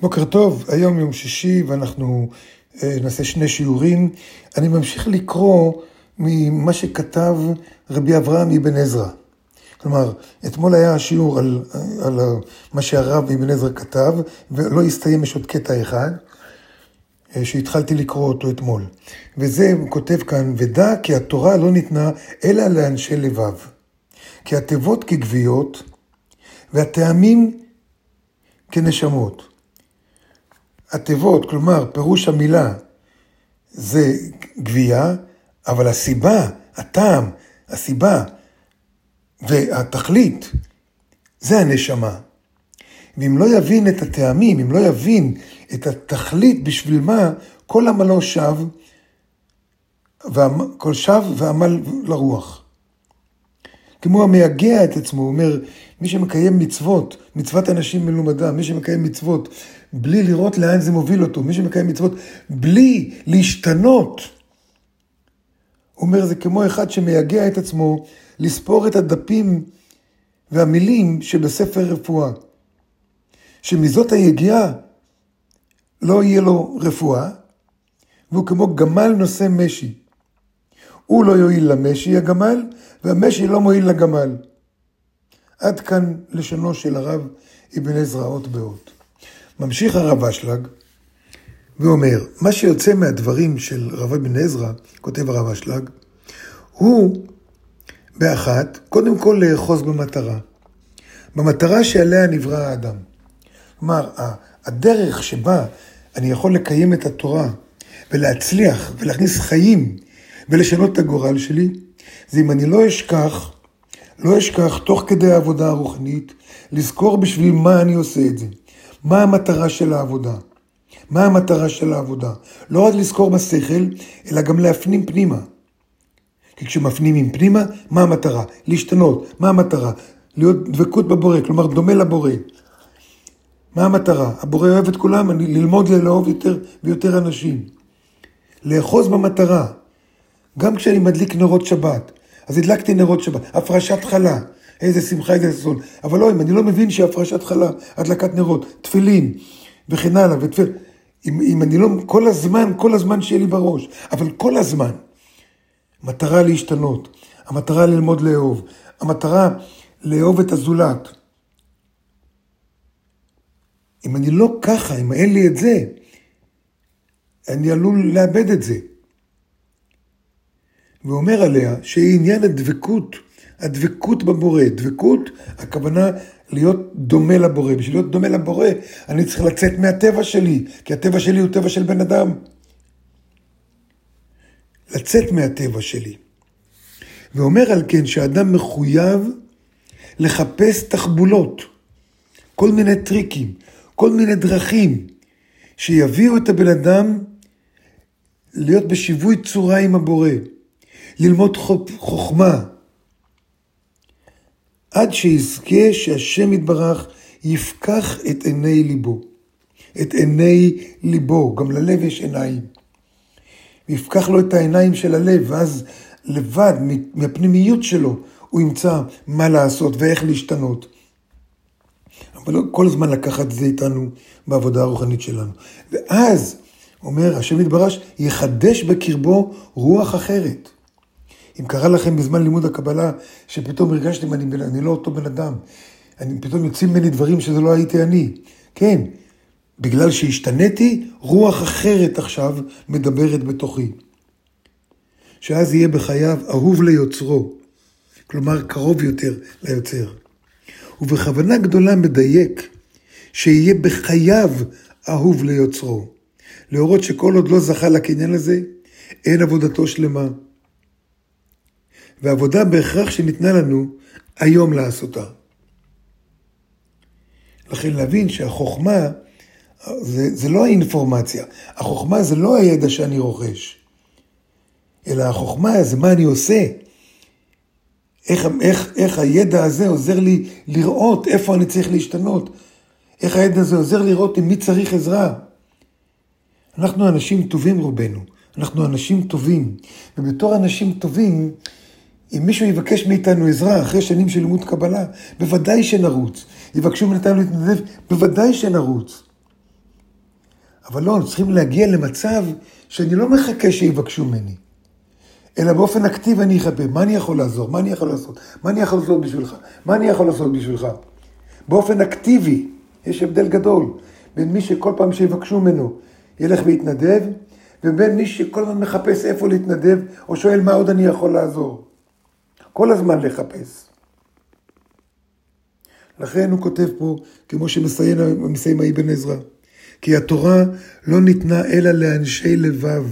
בוקר טוב, היום יום שישי ואנחנו אה, נעשה שני שיעורים. אני ממשיך לקרוא ממה שכתב רבי אברהם אבן עזרא. כלומר, אתמול היה שיעור על, על מה שהרב אבן עזרא כתב, ולא הסתיים, יש עוד קטע אחד, אה, שהתחלתי לקרוא אותו אתמול. וזה, הוא כותב כאן, ודע כי התורה לא ניתנה אלא לאנשי לבב. כי התיבות כגוויות, והטעמים כנשמות. התיבות, כלומר פירוש המילה זה גבייה, אבל הסיבה, הטעם, הסיבה והתכלית זה הנשמה. ואם לא יבין את הטעמים, אם לא יבין את התכלית בשביל מה, כל עמלו שב, כל שב ועמל לרוח. כמו המייגע את עצמו, הוא אומר, מי שמקיים מצוות, מצוות אנשים מלומדה, מי שמקיים מצוות בלי לראות לאן זה מוביל אותו, מי שמקיים מצוות בלי להשתנות, הוא אומר, זה כמו אחד שמייגע את עצמו לספור את הדפים והמילים שבספר רפואה. שמזאת היגיעה לא יהיה לו רפואה, והוא כמו גמל נושא משי. הוא לא יועיל למשי הגמל, והמשי לא מועיל לגמל. עד כאן לשונו של הרב אבן עזרא אות באות. ממשיך הרב אשלג ואומר, מה שיוצא מהדברים של רב אבן עזרא, כותב הרב אשלג, הוא באחת, קודם כל לאחוז במטרה. במטרה שעליה נברא האדם. כלומר, הדרך שבה אני יכול לקיים את התורה ולהצליח ולהכניס חיים ולשנות את הגורל שלי, זה אם אני לא אשכח, לא אשכח תוך כדי העבודה הרוחנית, לזכור בשביל מה אני עושה את זה. מה המטרה של העבודה? מה המטרה של העבודה? לא רק לזכור בשכל, אלא גם להפנים פנימה. כי כשמפנימים פנימה, מה המטרה? להשתנות. מה המטרה? להיות דבקות בבורא, כלומר דומה לבורא. מה המטרה? הבורא אוהב את כולם, אני ללמוד לאהוב יותר ויותר אנשים. לאחוז במטרה. גם כשאני מדליק נרות שבת, אז הדלקתי נרות שבת, הפרשת חלה, איזה שמחה, איזה ששון. אבל לא, אם אני לא מבין שהפרשת חלה, הדלקת נרות, תפילין וכן הלאה, ותפיל... אם, אם אני לא, כל הזמן, כל הזמן שיהיה לי בראש, אבל כל הזמן. מטרה להשתנות, המטרה ללמוד לאהוב, המטרה לאהוב את הזולת. אם אני לא ככה, אם אין לי את זה, אני עלול לאבד את זה. ואומר עליה שהיא עניין הדבקות, הדבקות בבורא. דבקות, הכוונה להיות דומה לבורא. בשביל להיות דומה לבורא, אני צריך לצאת מהטבע שלי, כי הטבע שלי הוא טבע של בן אדם. לצאת מהטבע שלי. ואומר על כן שאדם מחויב לחפש תחבולות, כל מיני טריקים, כל מיני דרכים שיביאו את הבן אדם להיות בשיווי צורה עם הבורא. ללמוד חוכמה, עד שיזכה שהשם יתברך יפקח את עיני ליבו. את עיני ליבו, גם ללב יש עיניים. יפקח לו את העיניים של הלב, ואז לבד, מהפנימיות שלו, הוא ימצא מה לעשות ואיך להשתנות. אבל לא כל הזמן לקחת את זה איתנו בעבודה הרוחנית שלנו. ואז, אומר השם יתברך, יחדש בקרבו רוח אחרת. אם קרה לכם בזמן לימוד הקבלה, שפתאום הרגשתם, אני, אני לא אותו בן אדם, אני, פתאום יוצאים ממני דברים שזה לא הייתי אני. כן, בגלל שהשתניתי, רוח אחרת עכשיו מדברת בתוכי. שאז יהיה בחייו אהוב ליוצרו, כלומר קרוב יותר ליוצר. ובכוונה גדולה מדייק שיהיה בחייו אהוב ליוצרו. להורות שכל עוד לא זכה לקניין הזה, אין עבודתו שלמה. ועבודה בהכרח שניתנה לנו היום לעשותה. לכן להבין שהחוכמה זה, זה לא האינפורמציה, החוכמה זה לא הידע שאני רוכש, אלא החוכמה זה מה אני עושה. איך, איך, איך הידע הזה עוזר לי לראות איפה אני צריך להשתנות, איך הידע הזה עוזר לראות עם מי צריך עזרה. אנחנו אנשים טובים רובנו, אנחנו אנשים טובים, ובתור אנשים טובים, אם מישהו יבקש מאיתנו עזרה אחרי שנים של לימוד קבלה, בוודאי שנרוץ. יבקשו מאיתנו להתנדב, בוודאי שנרוץ. אבל לא, צריכים להגיע למצב שאני לא מחכה שיבקשו ממני, אלא באופן אקטיבי אני אחפה. מה אני יכול לעזור? מה אני יכול לעשות? מה אני יכול לעשות בשבילך? מה אני יכול לעשות בשבילך? באופן אקטיבי, יש הבדל גדול בין מי שכל פעם שיבקשו ממנו ילך ויתנדב, ובין מי שכל הזמן מחפש איפה להתנדב, או שואל מה עוד אני יכול לעזור. כל הזמן לחפש. לכן הוא כותב פה, כמו שמסיים האבן עזרא, כי התורה לא ניתנה אלא לאנשי לבב.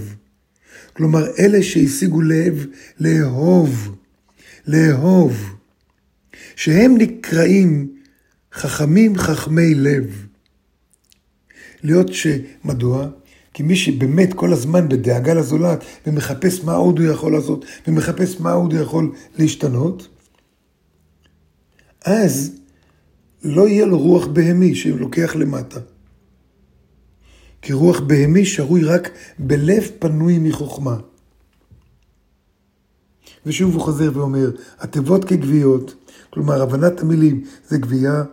כלומר, אלה שהשיגו לב לאהוב, לאהוב, שהם נקראים חכמים חכמי לב. להיות ש... כי מי שבאמת כל הזמן בדאגה לזולת ומחפש מה עוד הוא יכול לעשות ומחפש מה עוד הוא יכול להשתנות, אז לא יהיה לו רוח בהמי שלוקח למטה. כי רוח בהמי שרוי רק בלב פנוי מחוכמה. ושוב הוא חוזר ואומר, התיבות כגוויות, כלומר הבנת המילים זה גבייה,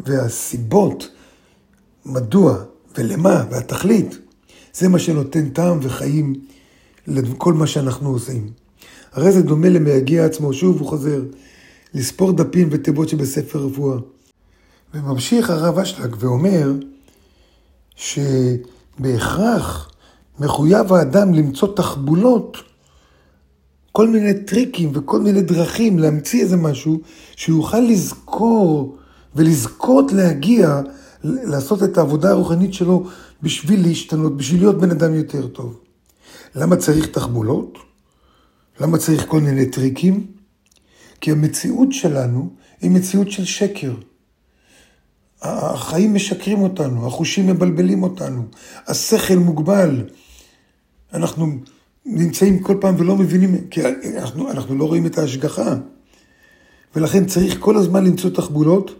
והסיבות, מדוע ולמה, והתכלית, זה מה שנותן טעם וחיים לכל מה שאנחנו עושים. הרי זה דומה למייגע עצמו, שוב הוא חוזר, לספור דפים ותיבות שבספר רפואה. וממשיך הרב אשלג ואומר שבהכרח מחויב האדם למצוא תחבולות, כל מיני טריקים וכל מיני דרכים להמציא איזה משהו שיוכל לזכור ולזכות להגיע, לעשות את העבודה הרוחנית שלו בשביל להשתנות, בשביל להיות בן אדם יותר טוב. למה צריך תחבולות? למה צריך כל מיני טריקים? כי המציאות שלנו היא מציאות של שקר. החיים משקרים אותנו, החושים מבלבלים אותנו, השכל מוגבל. אנחנו נמצאים כל פעם ולא מבינים, כי אנחנו, אנחנו לא רואים את ההשגחה. ולכן צריך כל הזמן למצוא תחבולות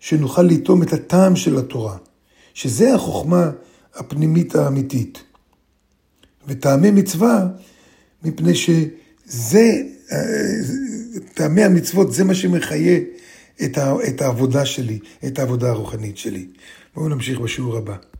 שנוכל לטעום את הטעם של התורה, שזה החוכמה הפנימית האמיתית. וטעמי מצווה, מפני שזה, טעמי המצוות, זה מה שמחיה את העבודה שלי, את העבודה הרוחנית שלי. בואו נמשיך בשיעור הבא.